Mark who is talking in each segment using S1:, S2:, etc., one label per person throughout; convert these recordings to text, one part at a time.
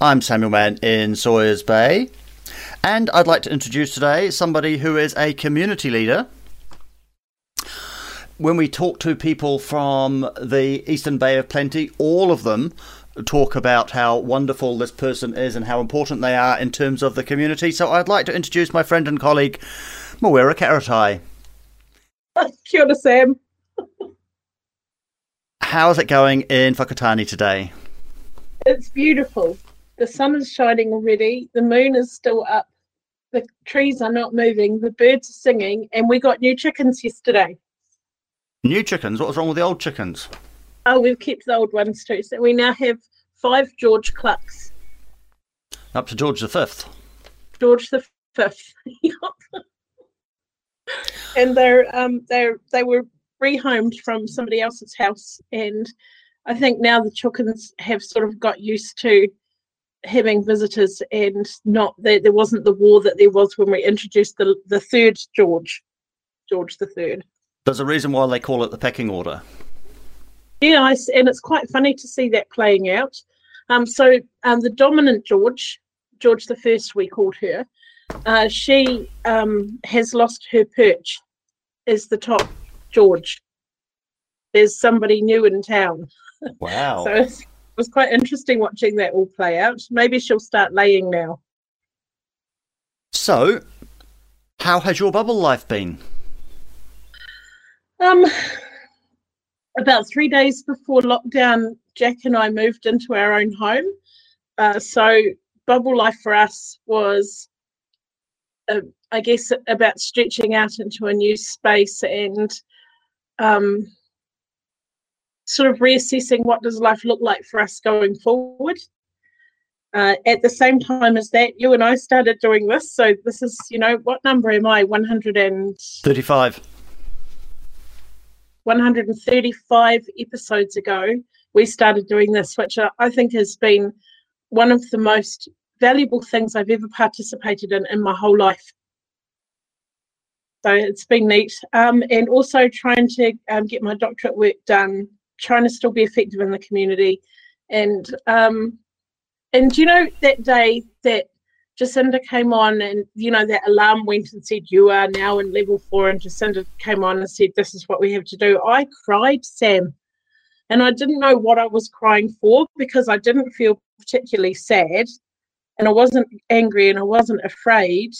S1: I'm Samuel Mann in Sawyers Bay, and I'd like to introduce today somebody who is a community leader. When we talk to people from the Eastern Bay of Plenty, all of them talk about how wonderful this person is and how important they are in terms of the community. So I'd like to introduce my friend and colleague, Mawera Karatai.
S2: Kia ora, Sam.
S1: How's it going in Whakatane today?
S2: It's beautiful. The sun is shining already. The moon is still up. The trees are not moving. The birds are singing. And we got new chickens yesterday.
S1: New chickens? What was wrong with the old chickens?
S2: Oh, we've kept the old ones too. So we now have five George Clucks.
S1: Up to George the Fifth.
S2: George the Fifth. and they're um they're they were rehomed from somebody else's house and I think now the chickens have sort of got used to having visitors and not that there wasn't the war that there was when we introduced the the third George, George the third.
S1: There's a reason why they call it the pecking order.
S2: Yeah, I, and it's quite funny to see that playing out. Um, so um, the dominant George, George the first, we called her. Uh, she um, has lost her perch as the top George. There's somebody new in town.
S1: Wow.
S2: so was quite interesting watching that all play out. Maybe she'll start laying now.
S1: So, how has your bubble life been?
S2: Um, about three days before lockdown, Jack and I moved into our own home. Uh, so, bubble life for us was, uh, I guess, about stretching out into a new space and um, sort of reassessing what does life look like for us going forward. Uh, at the same time as that, you and I started doing this. So this is, you know, what number am I? 135. 135 episodes ago, we started doing this, which I think has been one of the most valuable things I've ever participated in in my whole life. So it's been neat. Um, and also trying to um, get my doctorate work done trying to still be effective in the community. And um, and you know that day that Jacinda came on and you know that alarm went and said you are now in level four and Jacinda came on and said this is what we have to do. I cried, Sam. And I didn't know what I was crying for because I didn't feel particularly sad and I wasn't angry and I wasn't afraid.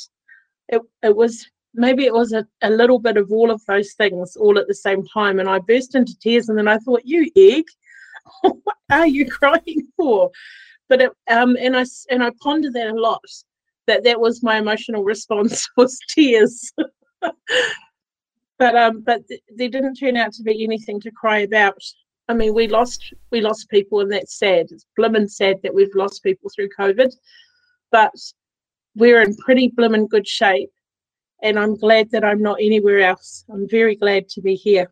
S2: It it was maybe it was a, a little bit of all of those things all at the same time. And I burst into tears and then I thought, you egg, what are you crying for? But it, um, and I and I pondered that a lot. That that was my emotional response was tears. but um, but th- there didn't turn out to be anything to cry about. I mean, we lost we lost people, and that's sad. It's blimmin' sad that we've lost people through COVID, but we're in pretty blimmin' good shape and I'm glad that I'm not anywhere else. I'm very glad to be here.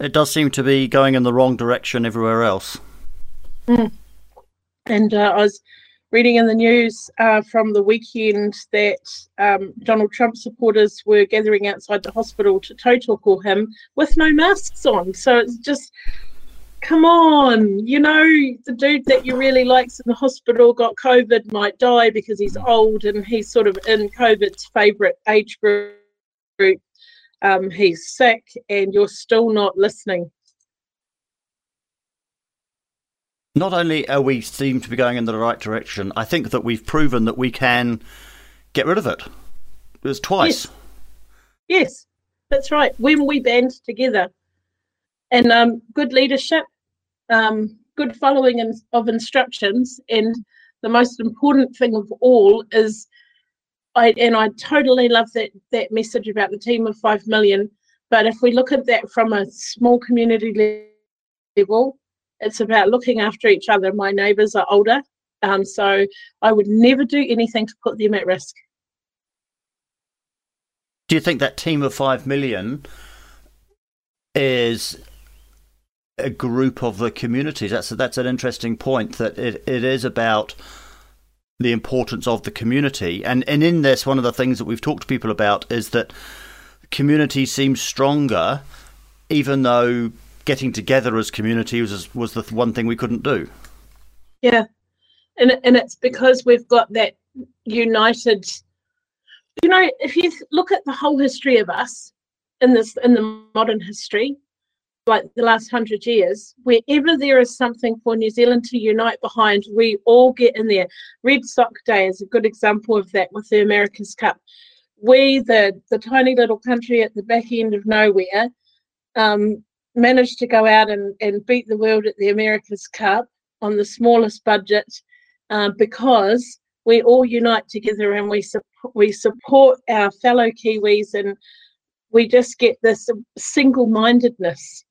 S1: It does seem to be going in the wrong direction everywhere else.
S2: Mm. And uh, I was reading in the news uh, from the weekend that um, Donald Trump supporters were gathering outside the hospital to tautoko him with no masks on. So it's just come on, you know, the dude that you really likes in the hospital got COVID, might die because he's old and he's sort of in COVID's favourite age group. Um, he's sick and you're still not listening.
S1: not only are we seem to be going in the right direction, I think that we've proven that we can get rid of it. It was twice.
S2: Yes, yes that's right. When we band together, and um, good leadership, um, good following in, of instructions, and the most important thing of all is, I and I totally love that that message about the team of five million. But if we look at that from a small community level, it's about looking after each other. My neighbours are older, um, so I would never do anything to put them at risk.
S1: Do you think that team of five million is a group of the communities? That's that's an interesting point. That it, it is about the importance of the community, and and in this, one of the things that we've talked to people about is that community seems stronger, even though getting together as community was was the one thing we couldn't do.
S2: Yeah, and and it's because we've got that united. You know, if you look at the whole history of us in this in the modern history, like the last hundred years, wherever there is something for New Zealand to unite behind, we all get in there. Red Sock Day is a good example of that with the America's Cup. We, the the tiny little country at the back end of nowhere, um, managed to go out and, and beat the world at the America's Cup on the smallest budget uh, because we all unite together and we, su- we support our fellow Kiwis and we just get this single mindedness.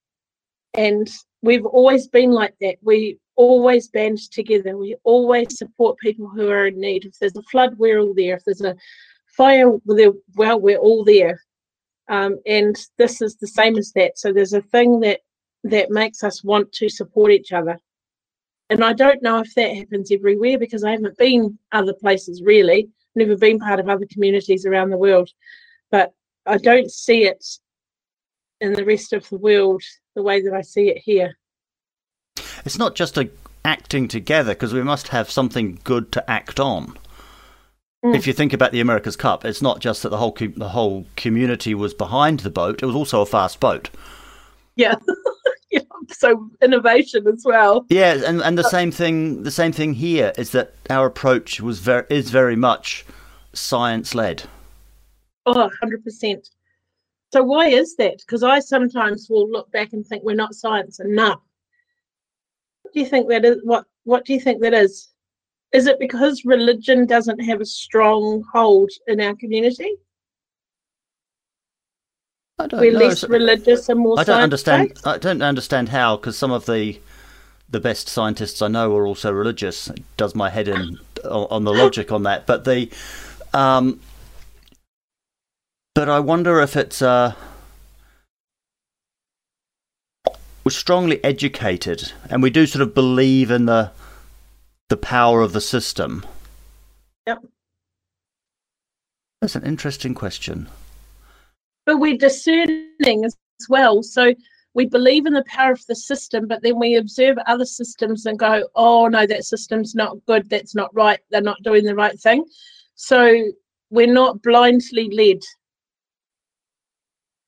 S2: And we've always been like that. We always band together. We always support people who are in need. If there's a flood, we're all there. If there's a fire, well, we're all there. Um, and this is the same as that. So there's a thing that that makes us want to support each other. And I don't know if that happens everywhere because I haven't been other places really, never been part of other communities around the world. But I don't see it in the rest of the world the way that I see it here.
S1: It's not just a acting together because we must have something good to act on. Mm. If you think about the America's Cup, it's not just that the whole the whole community was behind the boat; it was also a fast boat.
S2: Yeah. yeah. So innovation as well.
S1: Yeah, and and the uh, same thing the same thing here is that our approach was very is very much science led.
S2: Oh, 100%. So why is that? Because I sometimes will look back and think we're not science enough. What do you think that is? What What do you think that is? Is it because religion doesn't have a strong hold in our community?
S1: I don't
S2: We're
S1: know.
S2: less religious and more.
S1: I don't understand. I don't understand how because some of the the best scientists I know are also religious. It does my head in on the logic on that, but the um, but I wonder if it's uh, we're strongly educated and we do sort of believe in the the power of the system?
S2: Yep.
S1: That's an interesting question.
S2: But we're discerning as well. So we believe in the power of the system, but then we observe other systems and go, oh, no, that system's not good. That's not right. They're not doing the right thing. So we're not blindly led.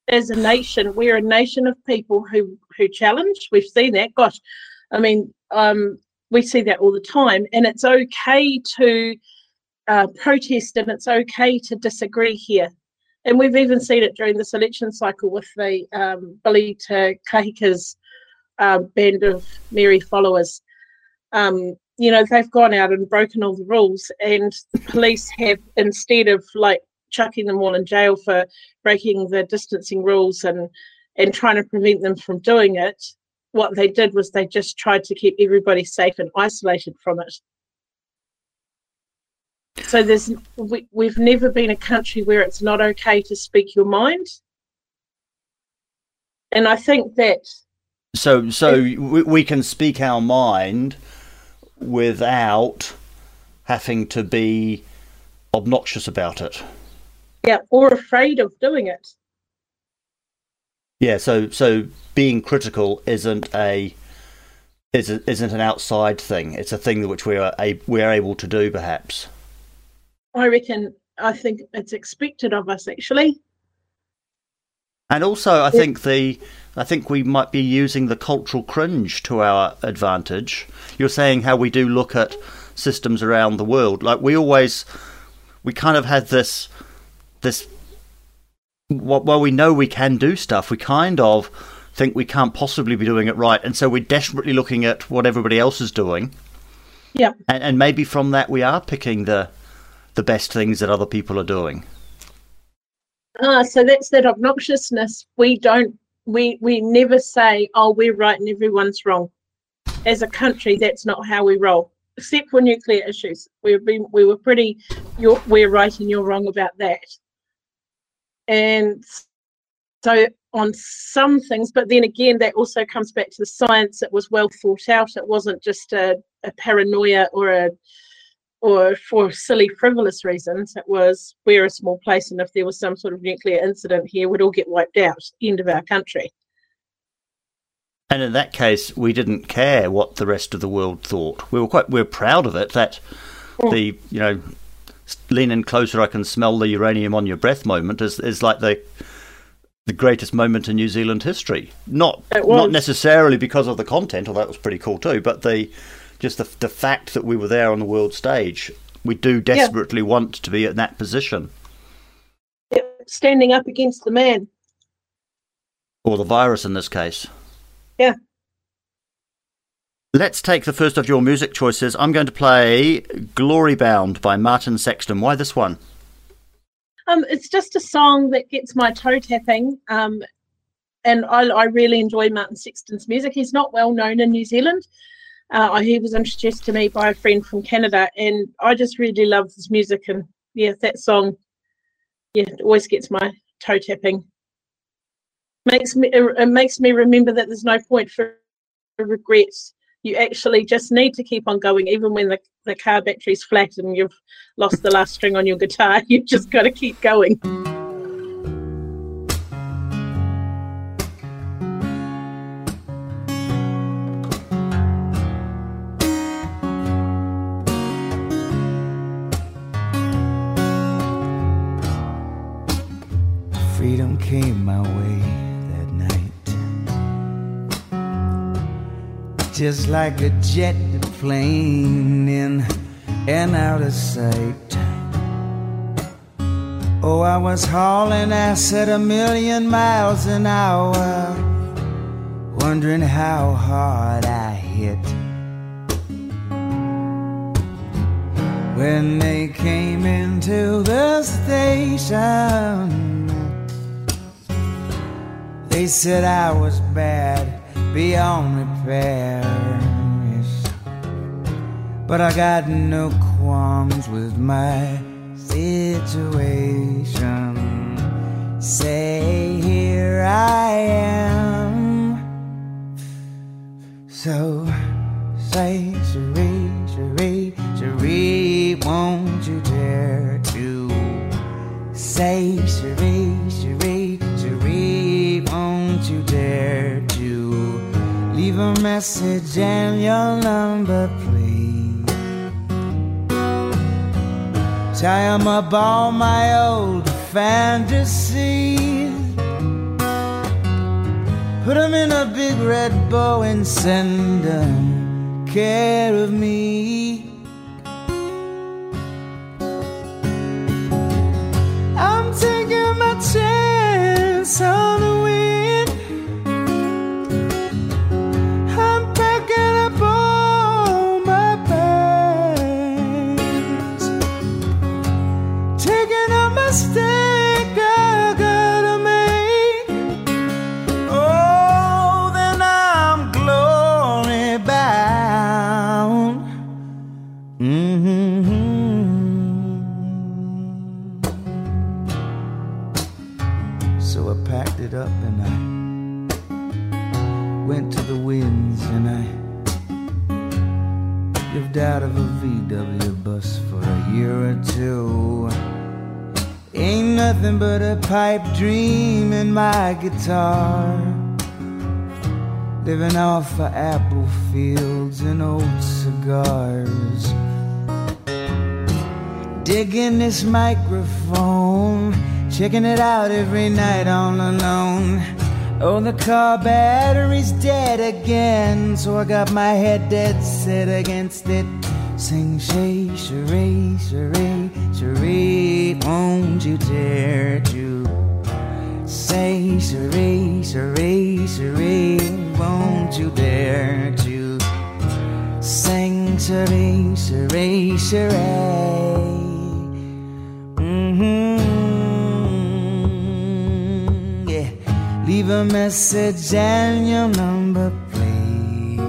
S2: As a nation, we're a nation of people who who challenge. We've seen that. Gosh, I mean, um, we see that all the time, and it's okay to uh, protest and it's okay to disagree here. And we've even seen it during this election cycle with the um, Billy Te Kahika's uh, band of merry followers. Um, you know, they've gone out and broken all the rules, and the police have, instead of like chucking them all in jail for breaking the distancing rules and and trying to prevent them from doing it, what they did was they just tried to keep everybody safe and isolated from it. So there's we, we've never been a country where it's not okay to speak your mind, and I think that.
S1: So so if, we, we can speak our mind without having to be obnoxious about it.
S2: Yeah, or afraid of doing it.
S1: Yeah, so so being critical isn't a is a, isn't an outside thing. It's a thing which we are a, we are able to do, perhaps.
S2: I reckon. I think it's expected of us, actually.
S1: And also, I think the I think we might be using the cultural cringe to our advantage. You're saying how we do look at systems around the world. Like we always, we kind of had this, this. While we know we can do stuff, we kind of think we can't possibly be doing it right, and so we're desperately looking at what everybody else is doing.
S2: Yeah,
S1: and, and maybe from that we are picking the the best things that other people are doing.
S2: Ah, so that's that obnoxiousness. We don't we we never say, "Oh, we're right and everyone's wrong." As a country, that's not how we roll. Except for nuclear issues, we've been we were pretty. You're, we're right and you're wrong about that. And so on some things, but then again, that also comes back to the science. It was well thought out. It wasn't just a, a paranoia or a or for silly, frivolous reasons. It was we're a small place, and if there was some sort of nuclear incident here, we'd all get wiped out. End of our country.
S1: And in that case, we didn't care what the rest of the world thought. We were quite we were proud of it. That mm. the you know lean in closer, I can smell the uranium on your breath moment is is like the the greatest moment in New Zealand history. Not not necessarily because of the content, although that was pretty cool too, but the just the, the fact that we were there on the world stage. We do desperately yeah. want to be in that position.
S2: Standing up against the man.
S1: Or the virus in this case.
S2: Yeah.
S1: Let's take the first of your music choices. I'm going to play Glory Bound by Martin Sexton. Why this one?
S2: Um, it's just a song that gets my toe tapping. Um, and I, I really enjoy Martin Sexton's music. He's not well known in New Zealand, uh, he was introduced to me by a friend from Canada, and I just really love his music. And yeah, that song, yeah, it always gets my toe tapping. Makes me it makes me remember that there's no point for regrets. You actually just need to keep on going, even when the, the car battery's flat and you've lost the last string on your guitar. You've just got to keep going.
S3: Just like a jet plane in and out of sight. Oh, I was hauling ass at a million miles an hour, wondering how hard I hit. When they came into the station, they said I was bad, beyond repair. Yes. But I got no qualms with my situation. Say, here I am. So say, Cherie, Cherie, Cherie, won't you dare to say, Cherie, message and your number, please. Tie them up all my old fantasies. Put them in a big red bow and send them care of me. I'm taking my chance oh. On Ain't nothing but a pipe dream in my guitar. Living off of apple fields and old cigars. Digging this microphone, checking it out every night all alone. Oh, the car battery's dead again, so I got my head dead set against it. Sing, shay, cherie, cherie, cherie, won't you dare to say, cherie, cherie, cherie, won't you dare to sing, cherie, cherie, cherie. Leave a message and your number, please.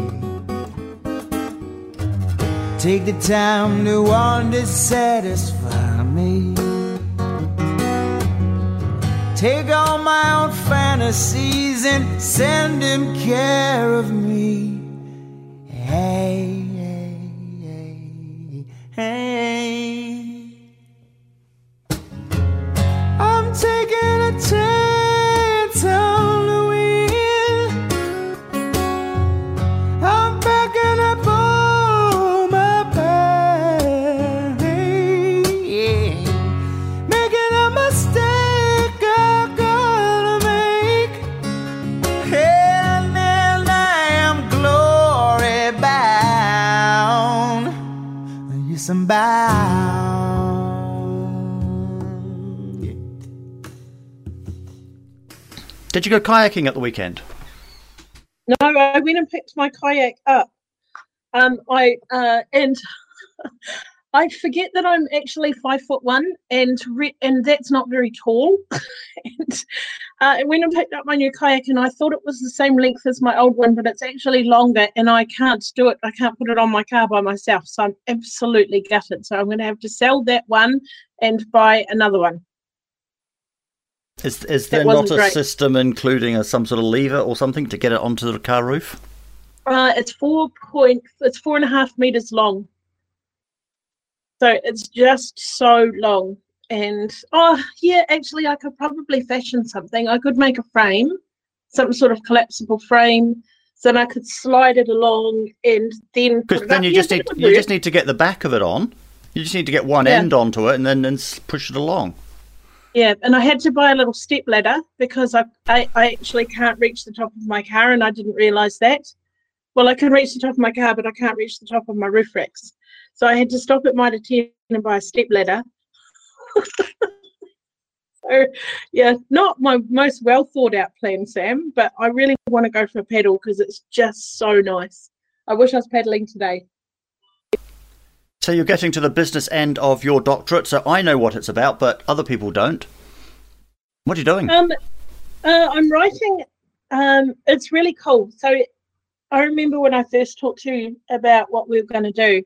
S3: Take the time to to satisfy me. Take all my own fantasies and send them care of me. Hey, hey, hey, hey. I'm taking a
S1: Did you go kayaking at the weekend?
S2: No, I went and picked my kayak up. Um, I uh, and I forget that I'm actually five foot one, and re- and that's not very tall. and uh, I went and picked up my new kayak, and I thought it was the same length as my old one, but it's actually longer, and I can't do it. I can't put it on my car by myself, so I'm absolutely gutted. So I'm going to have to sell that one and buy another one.
S1: Is is there not a
S2: great.
S1: system including a, some sort of lever or something to get it onto the car roof?
S2: Uh, it's four point. It's four and a half meters long. So it's just so long. And oh yeah, actually, I could probably fashion something. I could make a frame, some sort of collapsible frame, so then I could slide it along and then.
S1: Because then you
S2: Yeah,
S1: just need you
S2: work.
S1: just need to get the back of it on. You just need to get one
S2: Yeah.
S1: end onto it and then then push it along.
S2: Yeah, and I had to buy a little step ladder because I, I, I actually can't reach the top of my car, and I didn't realize that. Well, I can reach the top of my car, but I can't reach the top of my roof racks. So I had to stop at Mitre 10 and buy a step ladder. so, yeah, not my most well thought out plan, Sam, but I really want to go for a pedal because it's just so nice. I wish I was pedaling today.
S1: So you're getting to the business end of your doctorate, so I know what it's about, but other people don't. What are you doing?
S2: Um, uh, I'm writing. Um, it's really cool. So I remember when I first talked to you about what we were going to do.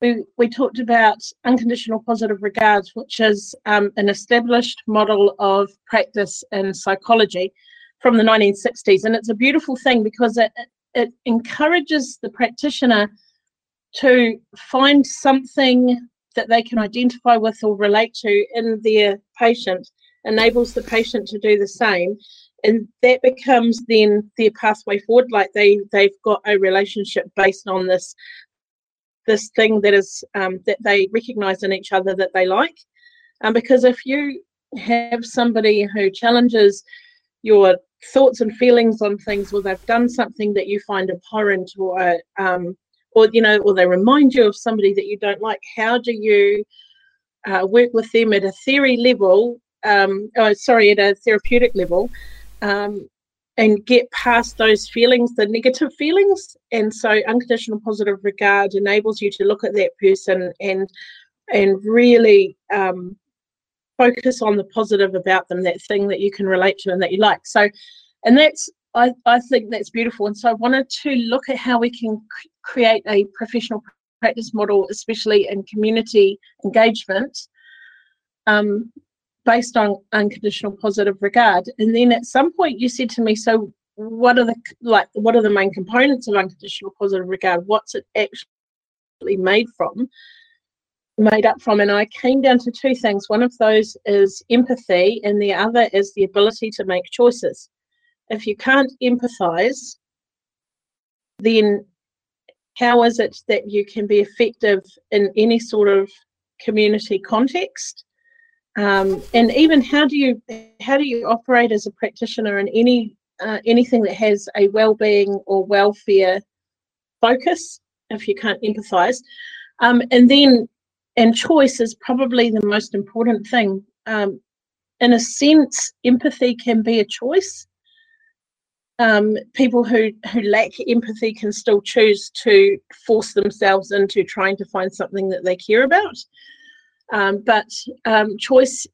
S2: We we talked about unconditional positive regards, which is um, an established model of practice in psychology from the 1960s, and it's a beautiful thing because it it, it encourages the practitioner to find something that they can identify with or relate to in their patient enables the patient to do the same and that becomes then their pathway forward like they they've got a relationship based on this this thing that is um, that they recognize in each other that they like. Um, because if you have somebody who challenges your thoughts and feelings on things or they've done something that you find abhorrent or um, or you know or they remind you of somebody that you don't like how do you uh, work with them at a theory level um, oh, sorry, at a therapeutic level, um, and get past those feelings, the negative feelings. And so, unconditional positive regard enables you to look at that person and and really um, focus on the positive about them, that thing that you can relate to and that you like. So, and that's I, I think that's beautiful. And so, I wanted to look at how we can c- create a professional practice model, especially in community engagement. Um, based on unconditional positive regard. And then at some point you said to me so what are the like what are the main components of unconditional positive regard? What's it actually made from? Made up from. And i came down to two things. One of those is empathy and the other is the ability to make choices if you can't empathize then how is it that you can be effective in any sort of community context? Um, and even how do you how do you operate as a practitioner in any uh, anything that has a well-being or welfare focus if you can't empathize um, and then and choice is probably the most important thing. Um, in a sense empathy can be a choice um, people who who lack empathy can still choose to force themselves into trying to find something that they care about um, but um, choice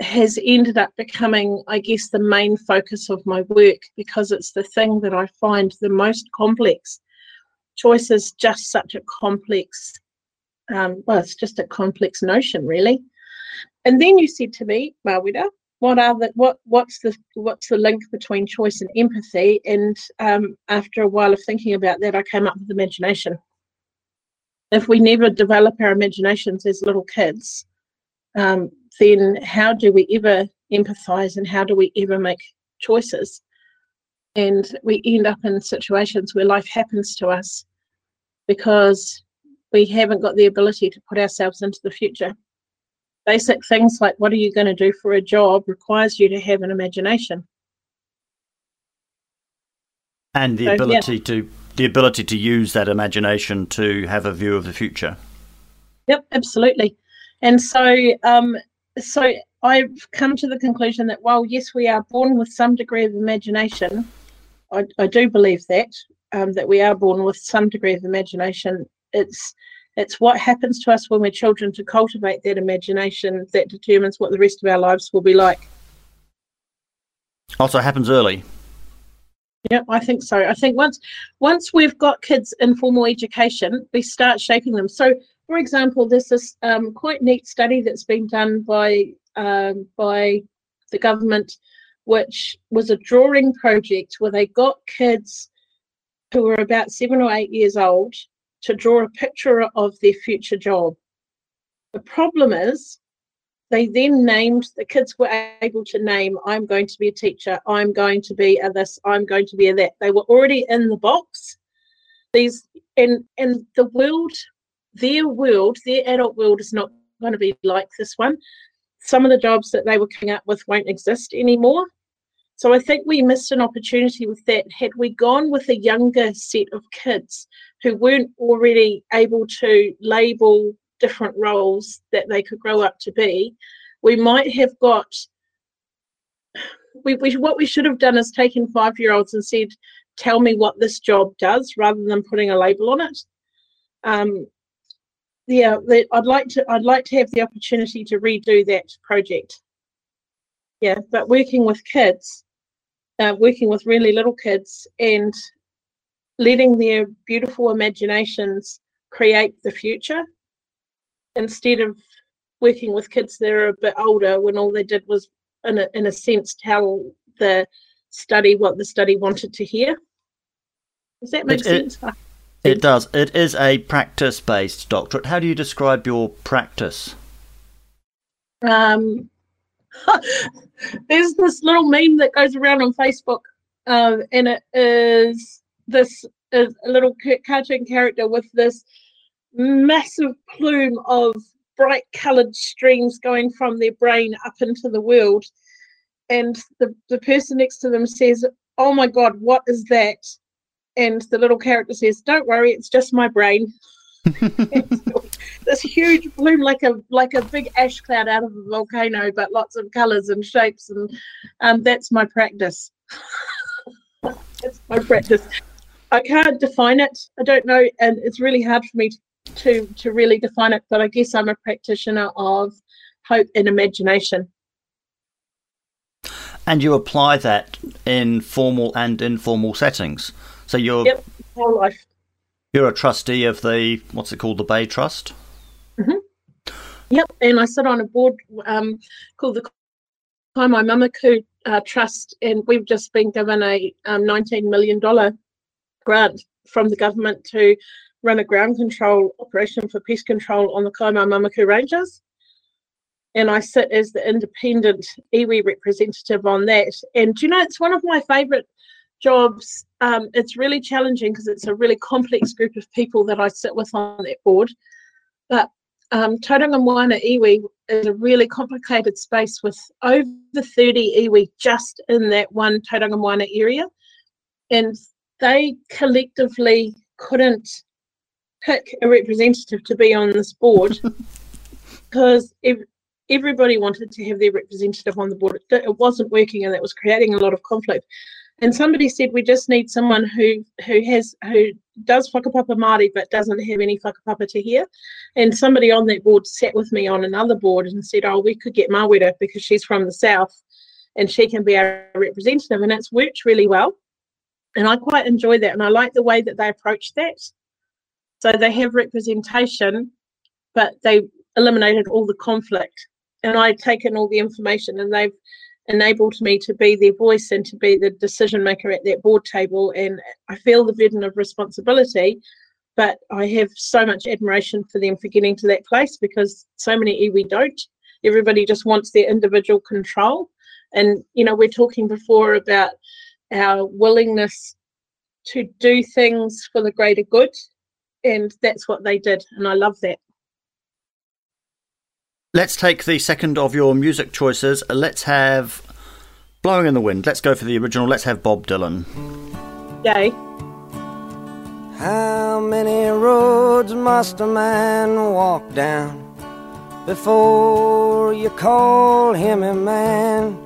S2: has ended up becoming, I guess, the main focus of my work because it's the thing that I find the most complex. Choice is just such a complex, um, well, it's just a complex notion, really. And then you said to me, Mawera, what are the what what's the what's the link between choice and empathy? And um, after a while of thinking about that, I came up with imagination if we never develop our imaginations as little kids, um, then how do we ever empathize and how do we ever make choices? And we end up in situations where life happens to us because we haven't got the ability to put ourselves into the future. Basic things like what are you going to do for a job requires you to have an imagination.
S1: And the so, ability yeah. to the ability to use that imagination to have a view of the future.
S2: Yep, absolutely. And so, um, so I've come to the conclusion that while yes, we are born with some degree of imagination, I, I do believe that um, that we are born with some degree of imagination. It's it's what happens to us when we're children to cultivate that imagination that determines what the rest of our lives will be like.
S1: Also happens early.
S2: Yeah, I think so. I think once once we've got kids in formal education, we start shaping them. So, for example, there's this um, quite neat study that's been done by um, by the government, which was a drawing project where they got kids who were about seven or eight years old to draw a picture of their future job. The problem is they then named the kids were able to name i'm going to be a teacher i'm going to be a this i'm going to be a that. They were already in the box. These and and the world their world their adult world is not going to be like this one. Some of the jobs that they were coming up with won't exist anymore. So i think we missed an opportunity with that. Had we gone with a younger set of kids who weren't already able to label different roles that they could grow up to be, we might have got. We, we what we should have done is taken five year olds and said, "Tell me what this job does," rather than putting a label on it. Um, yeah, I'd like to. I'd like to have the opportunity to redo that project. Yeah, but working with kids, uh, working with really little kids, and letting their beautiful imaginations create the future. Instead of working with kids that are a bit older when all they did was in a, in a sense tell the study what the study wanted to hear. Does that make it, sense?
S1: It, it does. It is a practice based doctorate. How do you describe your practice?
S2: Um there's this little meme that goes around on facebook uh, and it is this is a little cartoon character with this massive plume of bright coloured streams going from their brain up into the world. And the, the person next to them says, Oh my God, what is that? And the little character says, Don't worry, it's just my brain. this huge plume like a like a big ash cloud out of a volcano, but lots of colours and shapes, and um, that's my practice. that's my practice. I can't define it. I don't know, and it's really hard for me to to really define it, but I guess I'm a practitioner of hope and imagination.
S1: And you apply that in formal and informal settings. So you're
S2: yep, whole life.
S1: You're a trustee of the what's it called, the Bay Trust.
S2: Mm-hmm. Yep, and I sit on a board um, called the Kaimai Mamaku uh, Trust, and we've just been given a um, $19 million grant from the government to run a ground control operation for pest control on the Kaimai Mamaku Ranges. And I sit as the independent iwi representative on that. And you know, it's one of my favourite jobs. Um, it's really challenging because it's a really complex group of people that I sit with on that board. But um, Tauranga Moana Iwi is a really complicated space with over 30 iwi just in that one Tauranga Moana area. And they collectively couldn't pick a representative to be on this board because everybody wanted to have their representative on the board. It wasn't working and that was creating a lot of conflict. And somebody said we just need someone who who has who does whakapapa Māori but doesn't have any whakapapa te here. And somebody on that board sat with me on another board and said, Oh, we could get Mawera because she's from the south and she can be our representative. And it's worked really well. And I quite enjoy that. And I like the way that they approach that. So they have representation, but they eliminated all the conflict. And I've taken all the information and they've enabled me to be their voice and to be the decision maker at that board table. And I feel the burden of responsibility, but I have so much admiration for them for getting to that place because so many iwi don't. Everybody just wants their individual control. And, you know, we're talking before about our willingness to do things for the greater good. And that's what they did. And I love that.
S1: Let's take the second of your music choices. Let's have Blowing in the Wind. Let's go for the original. Let's have Bob Dylan.
S2: Yay.
S4: How many roads must a man walk down before you call him a man?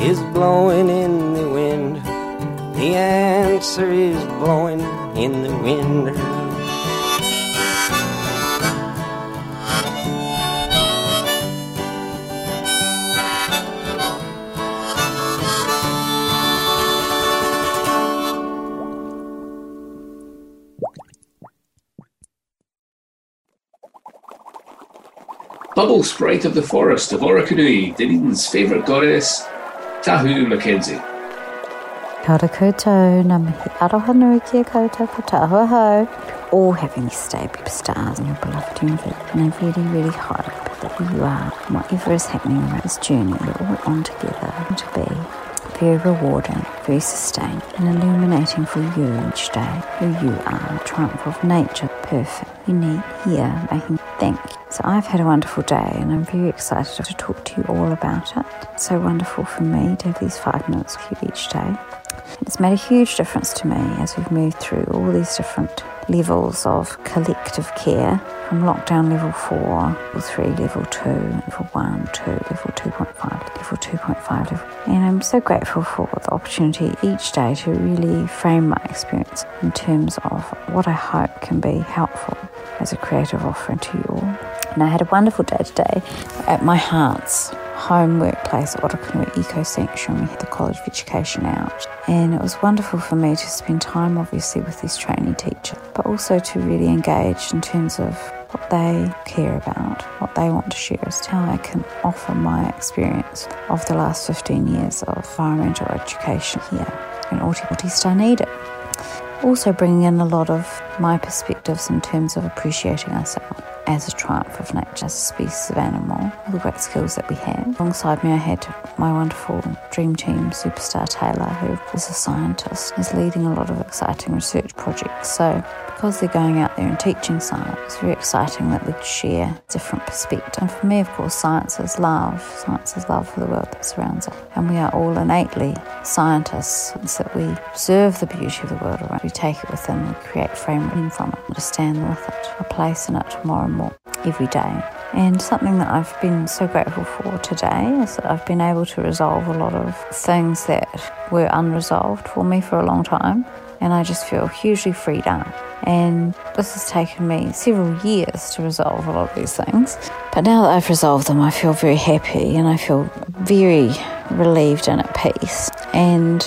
S4: is blowing in the wind. The answer is blowing in the wind.
S5: Bubble Sprite of the Forest of Orokonui, Dunedin's favourite goddess, Tahu Mackenzie.
S6: Kia ora koutou, ngā mihi aroha nui ki a koutou ko ahuahau. All having stable stars in your beloved universe. And I really, really hope that you are, whatever is happening around this journey, we're all on together to be very rewarding, very sustained, and illuminating for you each day who you are, triumph of nature, perfect, unique, here, making Thank you. So I've had a wonderful day and I'm very excited to talk to you all about it. It's so wonderful for me to have these five minutes with you each day. It's made a huge difference to me as we've moved through all these different levels of collective care from lockdown level 4, level 3, level 2, level 1, 2, level 2.5, level 2.5. Level. And I'm so grateful for the opportunity each day to really frame my experience in terms of what I hope can be helpful as a creative offering to you all. And I had a wonderful day today at my heart's home workplace Orokonui Eco Sanctuary. We had the College of Education out. And it was wonderful for me to spend time, obviously, with these trainee teachers, but also to really engage in terms of what they care about, what they want to share to how I can offer my experience of the last 15 years of environmental education here in Aotearoa Dunedin. Also bringing in a lot of my perspectives in terms of appreciating ourselves as a triumph of nature, as a species of animal, all the great skills that we have. Alongside me, I had my wonderful dream team superstar Taylor, who is a scientist, is leading a lot of exciting research projects. So, because they're going out there and teaching science, it's very exciting that we share different perspectives. And for me, of course, science is love. Science is love for the world that surrounds us. And we are all innately scientists, so that we observe the beauty of the world around. Take it within, create framework from it, understand with it, a place in it more and more every day. And something that I've been so grateful for today is that I've been able to resolve a lot of things that were unresolved for me for a long time. And I just feel hugely freed up. And this has taken me several years to resolve a lot of these things. But now that I've resolved them, I feel very happy and I feel very relieved and at peace. And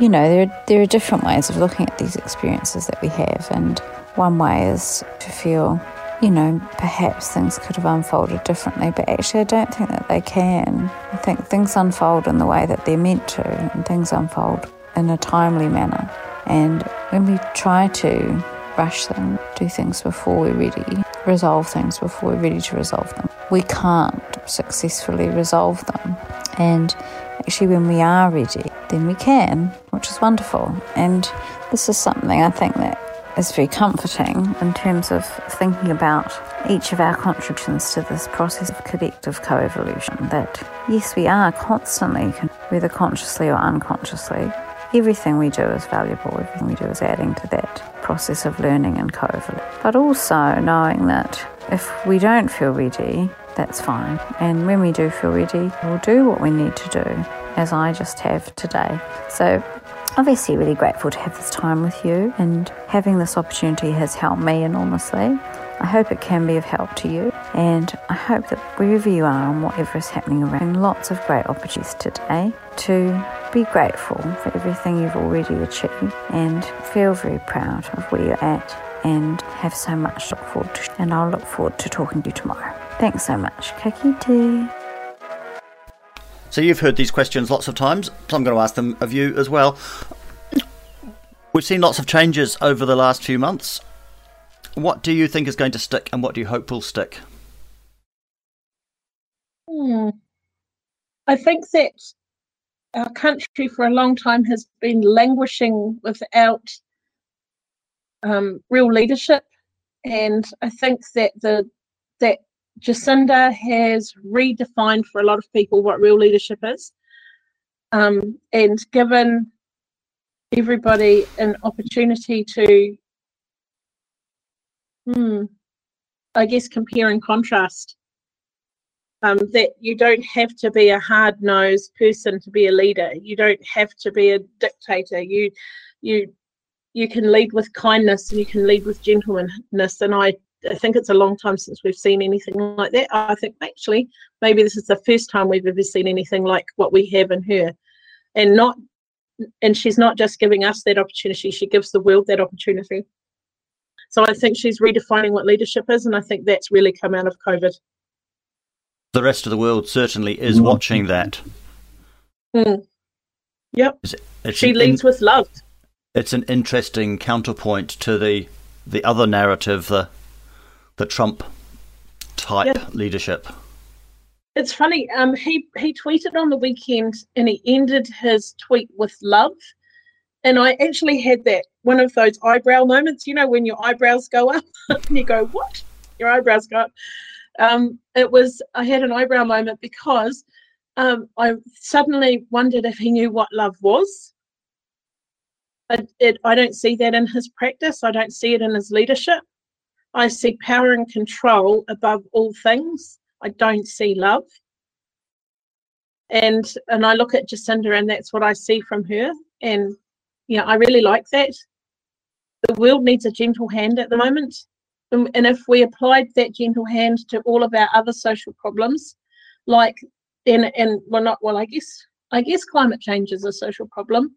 S6: you know, there are, there are different ways of looking at these experiences that we have, and one way is to feel, you know, perhaps things could have unfolded differently, but actually, I don't think that they can. I think things unfold in the way that they're meant to, and things unfold in a timely manner. And when we try to rush them, do things before we're ready, resolve things before we're ready to resolve them, we can't successfully resolve them. And actually, when we are ready, then we can, which is wonderful. And this is something I think that is very comforting in terms of thinking about each of our contributions to this process of collective co evolution. That yes, we are constantly, whether consciously or unconsciously, everything we do is valuable, everything we do is adding to that process of learning and co evolution. But also knowing that if we don't feel ready, that's fine. And when we do feel ready, we'll do what we need to do, as I just have today. So, obviously, really grateful to have this time with you, and having this opportunity has helped me enormously. I hope it can be of help to you, and I hope that wherever you are and whatever is happening around, lots of great opportunities today to be grateful for everything you've already achieved and feel very proud of where you're at and have so much to look forward to. And I'll look forward to talking to you tomorrow. Thanks so much. Ka kite.
S1: So you've heard these questions lots of times, so I'm going to ask them of you as well. We've seen lots of changes over the last few months. What do you think is going to stick and what do you hope will stick?
S2: Hmm. I think that our country for a long time has been languishing without um, real leadership, and I think that the that Jacinda has redefined for a lot of people what real leadership is, um, and given everybody an opportunity to, hmm, I guess, compare and contrast. Um, that you don't have to be a hard nosed person to be a leader. You don't have to be a dictator. You, you, you can lead with kindness and you can lead with gentleness. And I I think it's a long time since we've seen anything like that. I think actually maybe this is the first time we've ever seen anything like what we have in her, and not and she's not just giving us that opportunity; she gives the world that opportunity. So I think she's redefining what leadership is, and I think that's really come out of COVID.
S1: The rest of the world certainly is watching that.
S2: Mm. Yep,
S1: It's, it's
S2: she
S1: an
S2: leads
S1: in-
S2: with love.
S1: It's an interesting counterpoint to the the other narrative, the the Trump type
S2: Yeah.
S1: leadership.
S2: It's funny. Um, he he tweeted on the weekend, and he ended his tweet with love. And I actually had that one of those eyebrow moments, you know, when your eyebrows go up and you go, "What?" your eyebrows got. Um, it was I had an eyebrow moment because um, I suddenly wondered if he knew what love was. I, it, I don't see that in his practice. I don't see it in his leadership. I see power and control above all things. I don't see love. And and I look at Jacinda and that's what I see from her. And know, I really like that. The world needs a gentle hand at the moment. And, and if we applied that gentle hand to all of our other social problems, like and and well not well, I guess I guess climate change is a social problem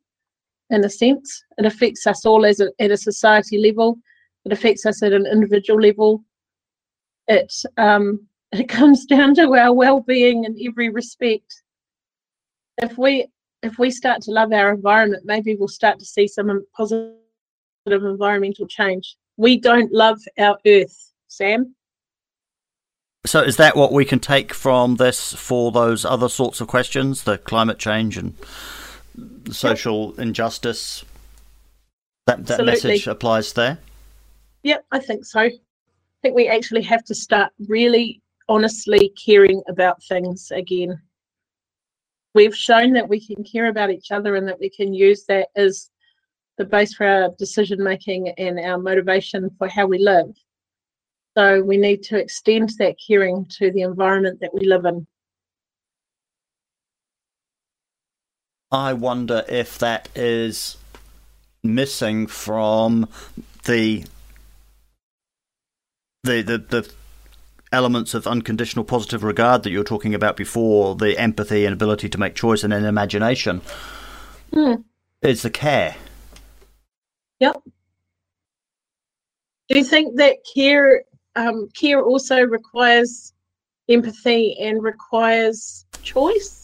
S2: in a sense. It affects us all as a, at a society level. It affects us at an individual level. It um, it comes down to our well-being in every respect. If we if we start to love our environment, maybe we'll start to see some positive environmental change. We don't love our earth, Sam.
S1: So, is that what we can take from this for those other sorts of questions, the climate change and social injustice? That that message applies there.
S2: Yep, I think so. I think we actually have to start really honestly caring about things again. We've shown that we can care about each other and that we can use that as the base for our decision making and our motivation for how we live. So we need to extend that caring to the environment that we live in.
S1: I wonder if that is missing from the the the, the elements of unconditional positive regard that you were talking about before, the empathy and ability to make choice and an imagination.
S2: Mm.
S1: It's the care.
S2: Yep. Do you think that care um, care also requires empathy and requires choice?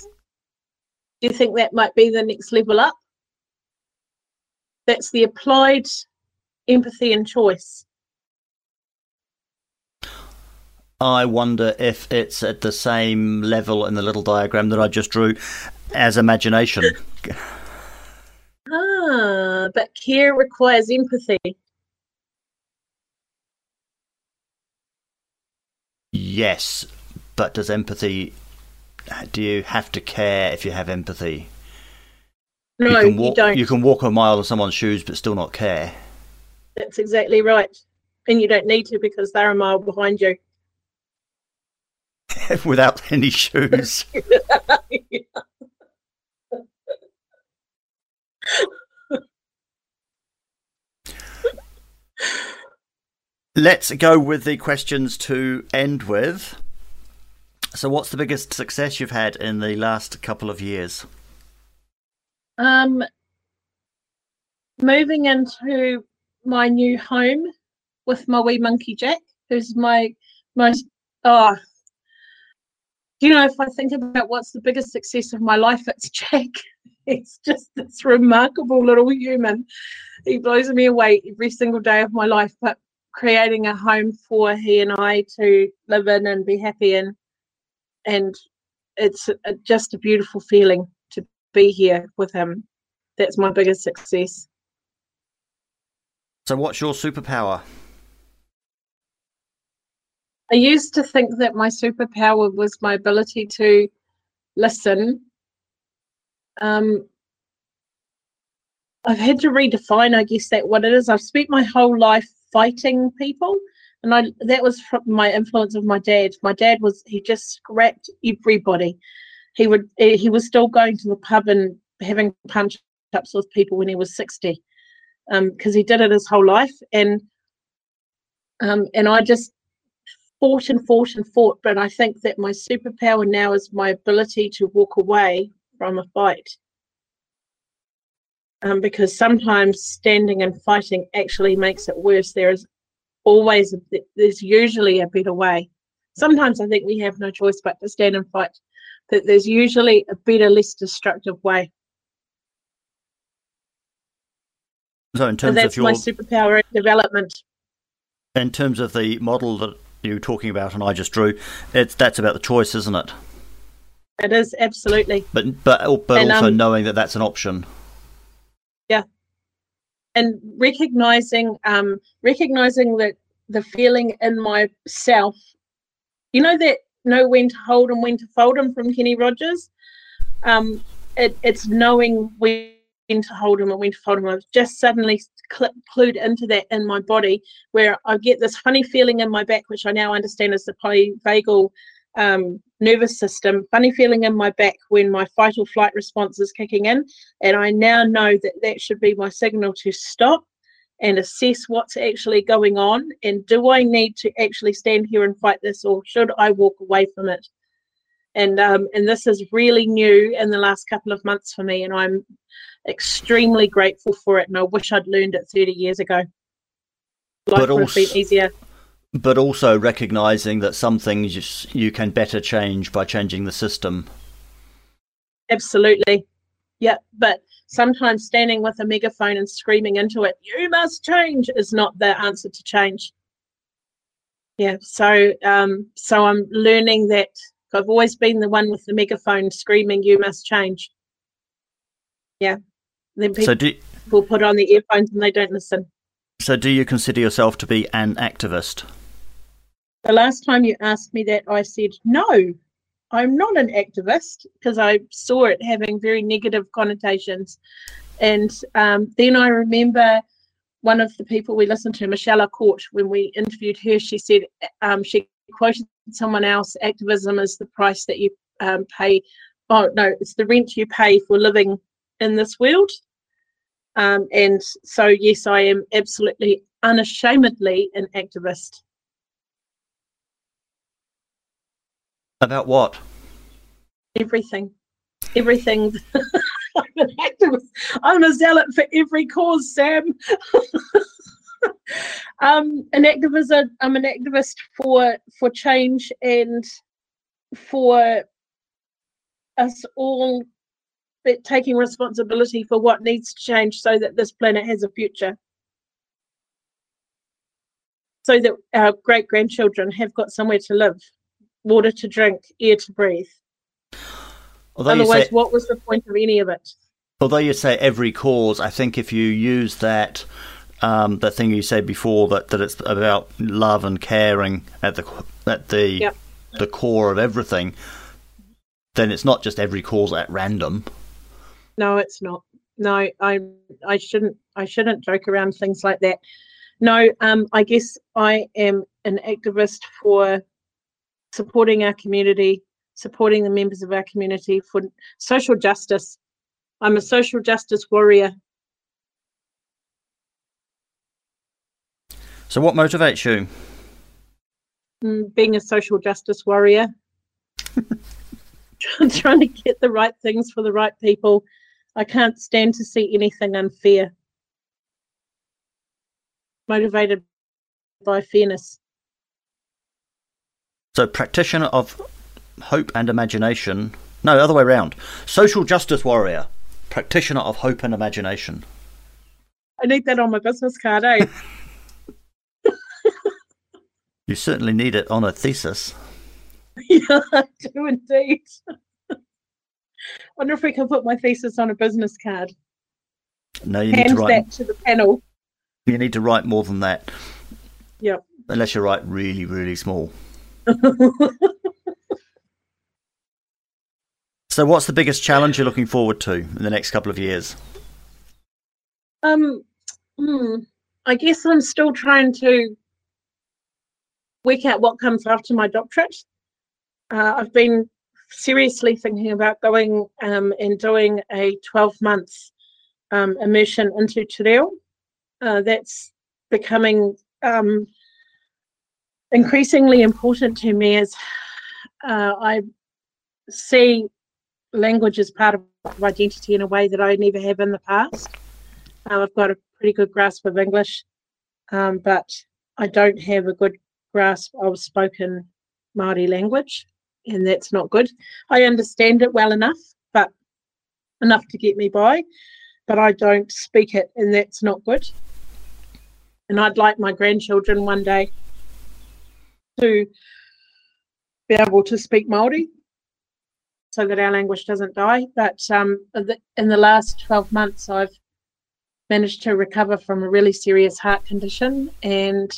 S2: Do you think that might be the next level up? That's the applied empathy and choice.
S1: I wonder if it's at the same level in the little diagram that I just drew as imagination.
S2: ah, but care requires empathy.
S1: Yes, but does empathy? Uh, do you have to care if you have empathy?
S2: No,
S1: you, walk,
S2: you don't.
S1: You can walk a mile in someone's shoes, but still not care.
S2: That's exactly right, and you don't need to because they're a mile behind you.
S1: Without any shoes. Let's go with the questions to end with. So, what's the biggest success you've had in the last couple of years?
S2: Um, moving into my new home with my wee monkey Jack, who's my most oh you know if I think about what's the biggest success of my life, it's Jack. He's just this remarkable little human. He blows me away every single day of my life. But creating a home for he and I to live in and be happy in. And it's a, just a beautiful feeling to be here with him. That's my biggest success.
S1: So, what's your superpower?
S2: I used to think that my superpower was my ability to listen. Um, I've had to redefine, I guess, that what it is. I've spent my whole life fighting people and I that was from my influence of my dad. My dad was he just scrapped everybody. He would he was still going to the pub and having punch ups with people when he was sixty, because um, he did it his whole life. And um, and I just fought and fought and fought. But I think that my superpower now is my ability to walk away from a fight um, because sometimes standing and fighting actually makes it worse. There is always, there's usually a better way. Sometimes I think we have no choice but to stand and fight, but there's usually a better, less destructive way.
S1: So, in terms so
S2: that's
S1: of your
S2: my superpower development.
S1: In terms of the model that you were talking about, and I just drew, it's that's about the choice, isn't it?
S2: It is absolutely.
S1: But but but and, also um, knowing that that's an option
S2: and recognizing um recognizing that the feeling in myself. You know that know when to hold and when to fold them from Kenny Rogers. Um, it, it's knowing when to hold them and when to fold them. I've just suddenly cl- clued into that in my body, where I get this funny feeling in my back, which I now understand is the polyvagal um, nervous system. Funny feeling in my back when my fight or flight response is kicking in, and I now know that that should be my signal to stop and assess what's actually going on and do I need to actually stand here and fight this or should I walk away from it? And um, and this is really new in the last couple of months for me, and I'm extremely grateful for it. And I wish I'd learned it 30 years ago. Life
S1: But
S2: would have been easier.
S1: But also recognizing that some things you, can better change by changing the system.
S2: Absolutely. Yeah, but sometimes standing with a megaphone and screaming into it, you must change, is not the answer to change. Yeah, so um, so I'm learning that I've always been the one with the megaphone screaming, you must change. Yeah. Then people
S1: So do
S2: put on the earphones and they don't listen.
S1: so do you consider yourself to be an activist?
S2: The last time you asked me that, I said, no, I'm not an activist because I saw it having very negative connotations. And um, then I remember one of the people we listened to, Michelle Court, when we interviewed her, she said, um, she quoted someone else activism is the price that you um, pay. Oh, no, it's the rent you pay for living in this world. Um, and so, yes, I am absolutely unashamedly an activist.
S1: About what?
S2: everything. Everything. I'm an activist i'm a zealot for every cause sam. Um an activist i'm an activist for for change and for us all taking responsibility for what needs to change so that this planet has a future. So that our great grandchildren have got somewhere to live water to drink air to breathe
S1: Although
S2: Otherwise,
S1: say
S2: what was the point of any of it?
S1: although you say every cause, I think if you use that um, that thing you said before that, that it's about love and caring at the at the
S2: Yep.
S1: the core of everything, then it's not just every cause at random.
S2: No, it's not. No, I I shouldn't I shouldn't joke around things like that. No, um, I guess I am an activist for supporting our community, supporting the members of our community for social justice. I'm a social justice warrior.
S1: So what motivates you?
S2: mm, being a social justice warrior, trying to get the right things for the right people. I can't stand to see anything unfair. Motivated by fairness.
S1: So practitioner of hope and imagination. No, other way round. Social justice warrior, practitioner of hope and imagination.
S2: I need that on my business card, eh?
S1: You certainly need it on a thesis.
S2: yeah, I do indeed. Wonder if we can put my thesis on a business card.
S1: No, you need to write.
S2: that to the panel.
S1: You need to write more than that,
S2: Yep.
S1: unless you write really, really small. So, what's the biggest challenge you're looking forward to in the next couple of years?
S2: Um, hmm, I guess I'm still trying to work out what comes after my doctorate. Uh, I've been seriously thinking about going um, and doing a 12 month um, immersion into Te Reo. Uh, that's becoming um, increasingly important to me as uh, I see language as part of identity in a way that I never have in the past. Um, I've got a pretty good grasp of English, um, but I don't have a good grasp of spoken Maori language, and that's not good. I understand it well enough, but enough to get me by, but I don't speak it, and that's not good. And I'd like my grandchildren one day to be able to speak Maori so that our language doesn't die. But um, in the last 12 months, I've managed to recover from a really serious heart condition and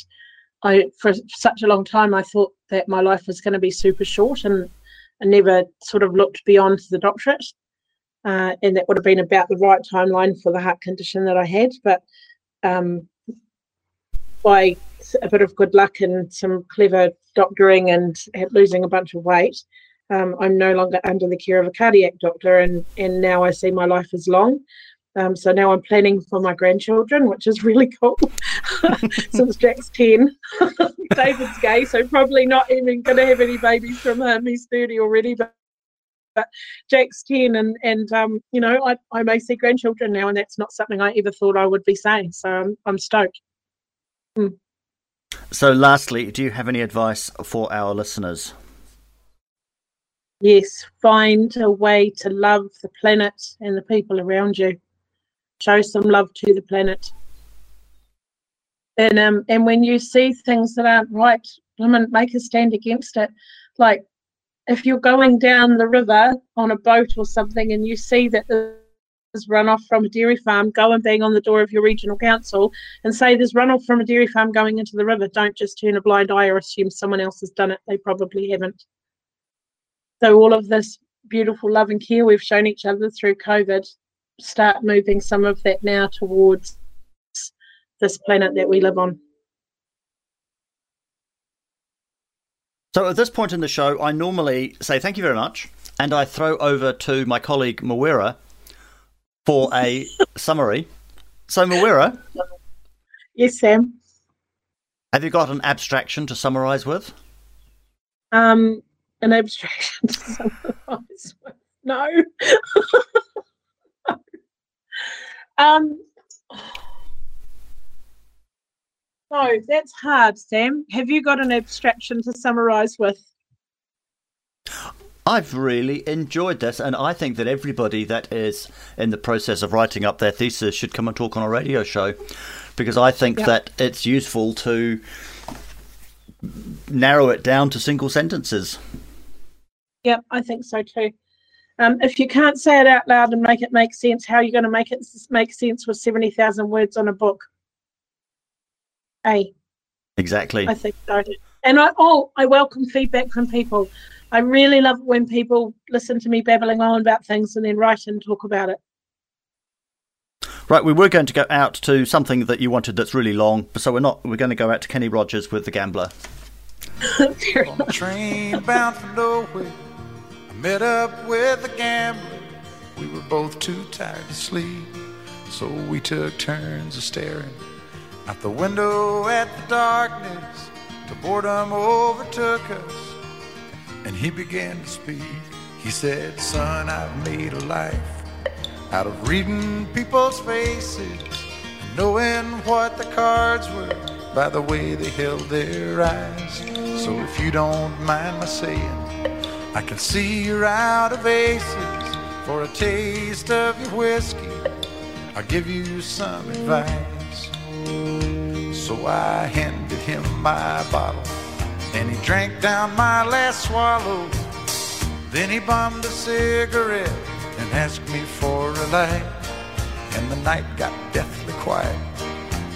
S2: I for such a long time I thought that my life was going to be super short, and I never sort of looked beyond the doctorate, uh, and that would have been about the right timeline for the heart condition that I had. But um, by a bit of good luck and some clever doctoring and losing a bunch of weight, um, I'm no longer under the care of a cardiac doctor, and and now I see my life as long. Um, so now I'm planning for my grandchildren, which is really cool. Since Jack's 10, David's gay, so probably not even going to have any babies from him. He's 30 already, but, but Jack's 10, and, and um, you know, I, I may see grandchildren now, and that's not something I ever thought I would be saying. So I'm, I'm stoked.
S1: Hmm. So, lastly, do you have any advice for our listeners?
S2: Yes, find a way to love the planet and the people around you show some love to the planet. And um, and when you see things that aren't right, women make a stand against it. Like if you're going down the river on a boat or something and you see that there's runoff from a dairy farm, go and bang on the door of your regional council and say there's runoff from a dairy farm going into the river. Don't just turn a blind eye or assume someone else has done it. They probably haven't. So all of this beautiful love and care we've shown each other through COVID start moving some of that now towards this planet that we live on.
S1: So at this point in the show, I normally say thank you very much, and I throw over to my colleague Mawera for a summary. So Mawera,
S2: yes, Sam.
S1: Have you got an abstraction to summarise with?
S2: Um, an abstraction to summarise with? No. Um, oh, that's hard, Sam. Have you got an abstraction to summarise with?
S1: I've really enjoyed this, and I think that everybody that is in the process of writing up their thesis should come and talk on a radio show because I think that it's useful to narrow it down to single sentences.
S2: Yep, I think so too. Um, if you can't say it out loud and make it make sense, how are you going to make it make sense with 70,000 words on a book? A.
S1: Exactly.
S2: I think so. And I, oh, I welcome feedback from people. I really love when people listen to me babbling on about things and then write and talk about it.
S1: Right, we were going to go out to something that you wanted that's really long, so we're not. We're going to go out to Kenny Rogers with the Gambler.
S7: on the train bound for nowhere I met up with a gambler. We were both too tired to sleep, so we took turns of staring out the window at the darkness. The boredom overtook us, and he began to speak. He said, Son, I've made a life out of reading people's faces knowing what the cards were by the way they held their eyes. So if you don't mind my saying, I can see you're out of aces for a taste of your whiskey. I'll give you some advice. So I handed him my bottle, and he drank down my last swallow. Then he bummed a cigarette and asked me for a light. And the night got deathly quiet,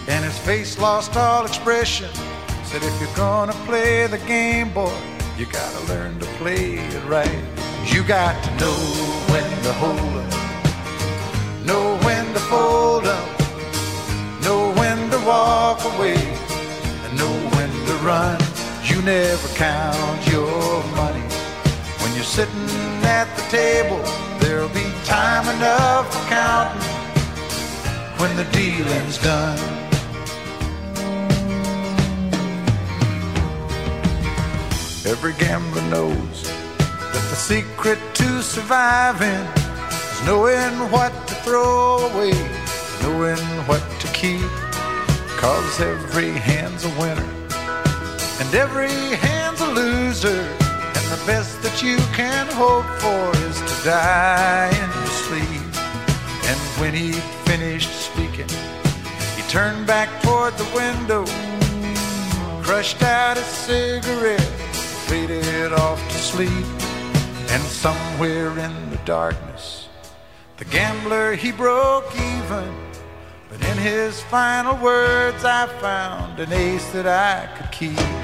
S7: and his face lost all expression. Said, If you're gonna play the game, boy, you gotta learn to play it right. You got to know when to hold up, know when to fold up, know when to walk away, and know when to run. Never count your money. When you're sitting at the table, there'll be time enough for counting when the dealing's done. Every gambler knows that the secret to surviving is knowing what to throw away, knowing what to keep. Cause every hand's a winner and every hand's a loser. And the best that you can hope for is to die in your sleep. And when he finished speaking, he turned back toward the window, crushed out a cigarette faded off to sleep. And somewhere in the darkness, the gambler he broke even. But in his final words, I found an ace that I could keep.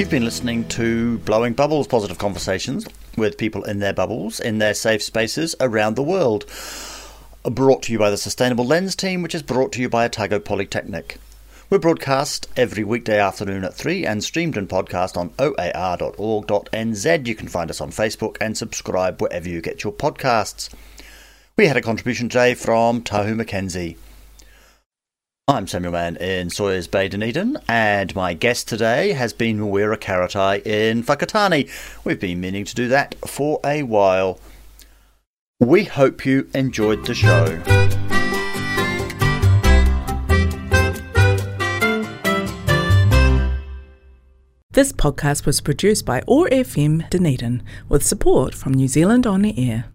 S1: You've been listening to Blowing Bubbles Positive Conversations with people in their bubbles, in their safe spaces around the world. Brought to you by the Sustainable Lens team, which is brought to you by Otago Polytechnic. We're broadcast every weekday afternoon at 3 and streamed and podcast on oar.org.nz. You can find us on Facebook and subscribe wherever you get your podcasts. We had a contribution today from Tahu Mackenzie. I'm Samuel Mann in Sawyers Bay, Dunedin, and my guest today has been Mawera Karatai in Whakatāne. We've been meaning to do that for a while. We hope you enjoyed the show.
S8: This podcast was produced by OAR FM Dunedin with support from New Zealand On the Air.